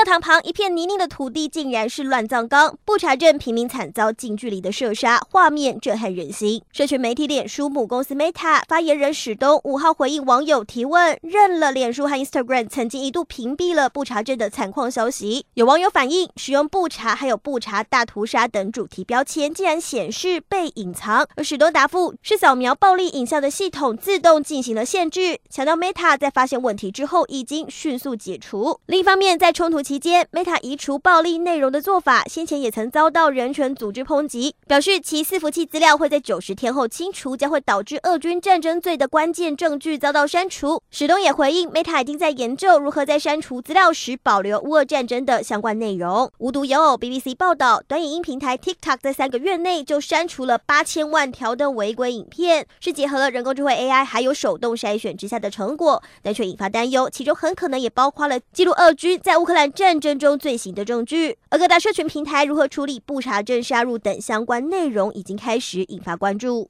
教堂旁一片泥泞的土地，竟然是乱葬岗。布查镇平民惨遭近距离的射杀，画面震撼人心。社群媒体脸书母公司 Meta 发言人史东五号回应网友提问，认了脸书和 Instagram 曾经一度屏蔽了布查镇的惨况消息。有网友反映，使用布查还有布查大屠杀等主题标签，竟然显示被隐藏。而史东答复是扫描暴力影像的系统自动进行了限制，强调 Meta 在发现问题之后已经迅速解除。另一方面，在冲突期间，Meta 移除暴力内容的做法，先前也曾遭到人权组织抨击，表示其伺服器资料会在九十天后清除，将会导致俄军战争罪的关键证据遭到删除。史东也回应，Meta 已经在研究如何在删除资料时保留乌俄战争的相关内容。无独有偶，BBC 报道，短影音平台 TikTok 在三个月内就删除了八千万条的违规影片，是结合了人工智慧 AI 还有手动筛选之下的成果，但却引发担忧，其中很可能也包括了记录俄军在乌克兰战争中罪行的证据，而各大社群平台如何处理不查证杀入等相关内容，已经开始引发关注。